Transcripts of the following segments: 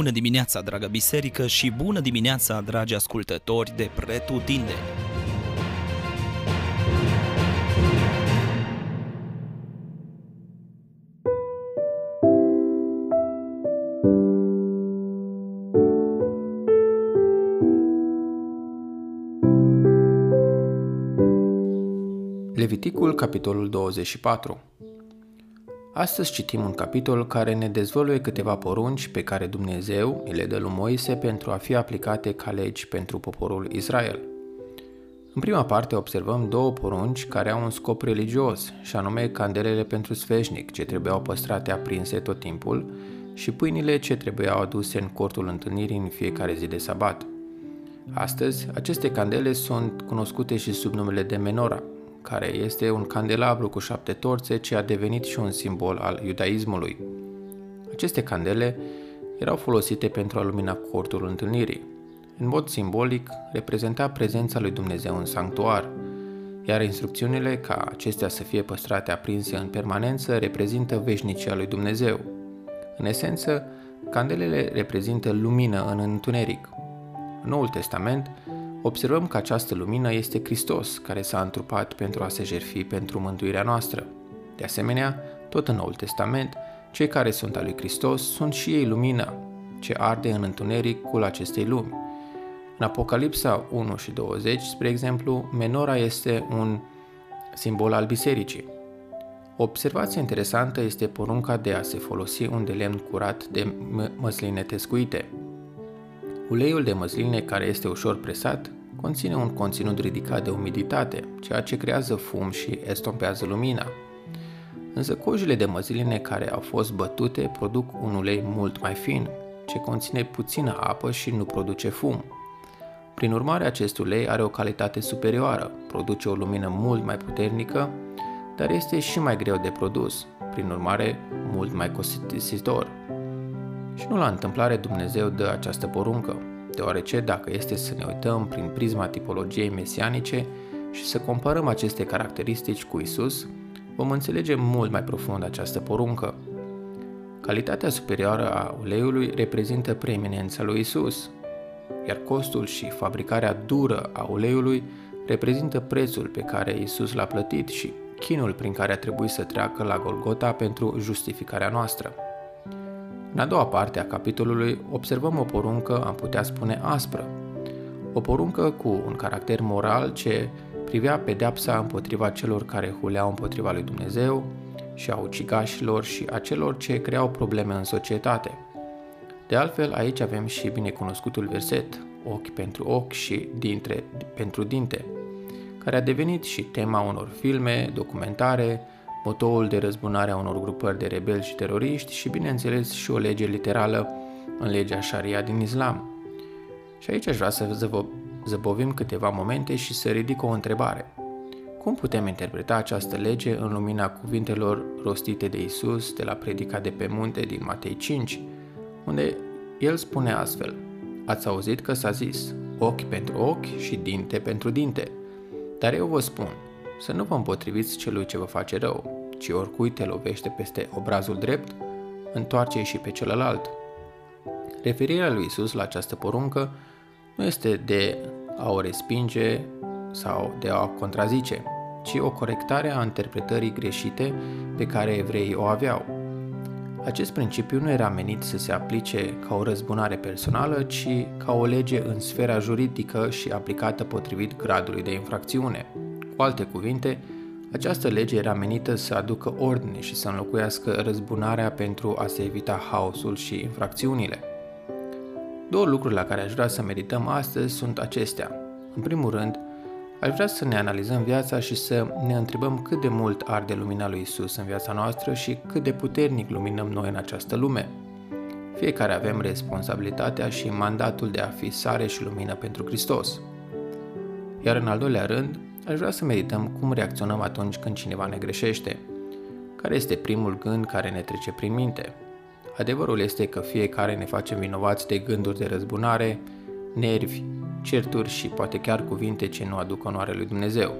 Bună dimineața, dragă biserică, și bună dimineața, dragi ascultători de Pretutindeni! Leviticul, capitolul 24 Astăzi citim un capitol care ne dezvăluie câteva porunci pe care Dumnezeu le dă lui Moise pentru a fi aplicate ca legi pentru poporul Israel. În prima parte observăm două porunci care au un scop religios, și anume candelele pentru sfeșnic, ce trebuiau păstrate aprinse tot timpul, și pâinile ce trebuiau aduse în cortul întâlnirii în fiecare zi de sabat. Astăzi, aceste candele sunt cunoscute și sub numele de menora, care este un candelabru cu șapte torțe ce a devenit și un simbol al iudaismului. Aceste candele erau folosite pentru a lumina cortul întâlnirii. În mod simbolic, reprezenta prezența lui Dumnezeu în sanctuar, iar instrucțiunile ca acestea să fie păstrate aprinse în permanență reprezintă veșnicia lui Dumnezeu. În esență, candelele reprezintă lumină în întuneric. În Noul Testament, observăm că această lumină este Hristos, care s-a întrupat pentru a se jertfi pentru mântuirea noastră. De asemenea, tot în Noul Testament, cei care sunt al lui Hristos sunt și ei lumina, ce arde în întunericul acestei lumi. În Apocalipsa 1 și 20, spre exemplu, menora este un simbol al bisericii. O observație interesantă este porunca de a se folosi un de lemn curat de măsline tescuite, Uleiul de măsline care este ușor presat conține un conținut ridicat de umiditate, ceea ce creează fum și estompează lumina. Însă cojile de măsline care au fost bătute produc un ulei mult mai fin, ce conține puțină apă și nu produce fum. Prin urmare, acest ulei are o calitate superioară, produce o lumină mult mai puternică, dar este și mai greu de produs, prin urmare mult mai costisitor. Și nu la întâmplare Dumnezeu dă această poruncă, deoarece dacă este să ne uităm prin prisma tipologiei mesianice și să comparăm aceste caracteristici cu Isus, vom înțelege mult mai profund această poruncă. Calitatea superioară a uleiului reprezintă preeminența lui Isus, iar costul și fabricarea dură a uleiului reprezintă prețul pe care Isus l-a plătit și chinul prin care a trebuit să treacă la Golgota pentru justificarea noastră. În a doua parte a capitolului observăm o poruncă, am putea spune, aspră. O poruncă cu un caracter moral ce privea pedeapsa împotriva celor care huleau împotriva lui Dumnezeu și a ucigașilor și a celor ce creau probleme în societate. De altfel, aici avem și binecunoscutul verset, ochi pentru ochi și dintre pentru dinte, care a devenit și tema unor filme, documentare, motoul de răzbunare a unor grupări de rebeli și teroriști și, bineînțeles, și o lege literală în legea Sharia din Islam. Și aici aș vrea să zăbovim câteva momente și să ridic o întrebare. Cum putem interpreta această lege în lumina cuvintelor rostite de Isus de la predica de pe munte din Matei 5, unde el spune astfel, Ați auzit că s-a zis, ochi pentru ochi și dinte pentru dinte. Dar eu vă spun, să nu vă împotriviți celui ce vă face rău, ci oricui te lovește peste obrazul drept, întoarce și pe celălalt. Referirea lui Isus la această poruncă nu este de a o respinge sau de a o contrazice, ci o corectare a interpretării greșite pe care evreii o aveau. Acest principiu nu era menit să se aplice ca o răzbunare personală, ci ca o lege în sfera juridică și aplicată potrivit gradului de infracțiune. Cu alte cuvinte, această lege era menită să aducă ordine și să înlocuiască răzbunarea pentru a se evita haosul și infracțiunile. Două lucruri la care aș vrea să medităm astăzi sunt acestea. În primul rând, aș vrea să ne analizăm viața și să ne întrebăm cât de mult arde lumina lui Isus în viața noastră și cât de puternic luminăm noi în această lume. Fiecare avem responsabilitatea și mandatul de a fi sare și lumină pentru Hristos. Iar în al doilea rând, aș vrea să medităm cum reacționăm atunci când cineva ne greșește. Care este primul gând care ne trece prin minte? Adevărul este că fiecare ne facem vinovați de gânduri de răzbunare, nervi, certuri și poate chiar cuvinte ce nu aduc onoare lui Dumnezeu.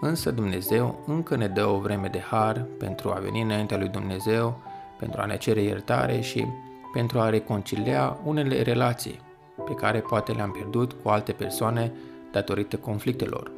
Însă Dumnezeu încă ne dă o vreme de har pentru a veni înaintea lui Dumnezeu, pentru a ne cere iertare și pentru a reconcilia unele relații pe care poate le-am pierdut cu alte persoane datorită conflictelor.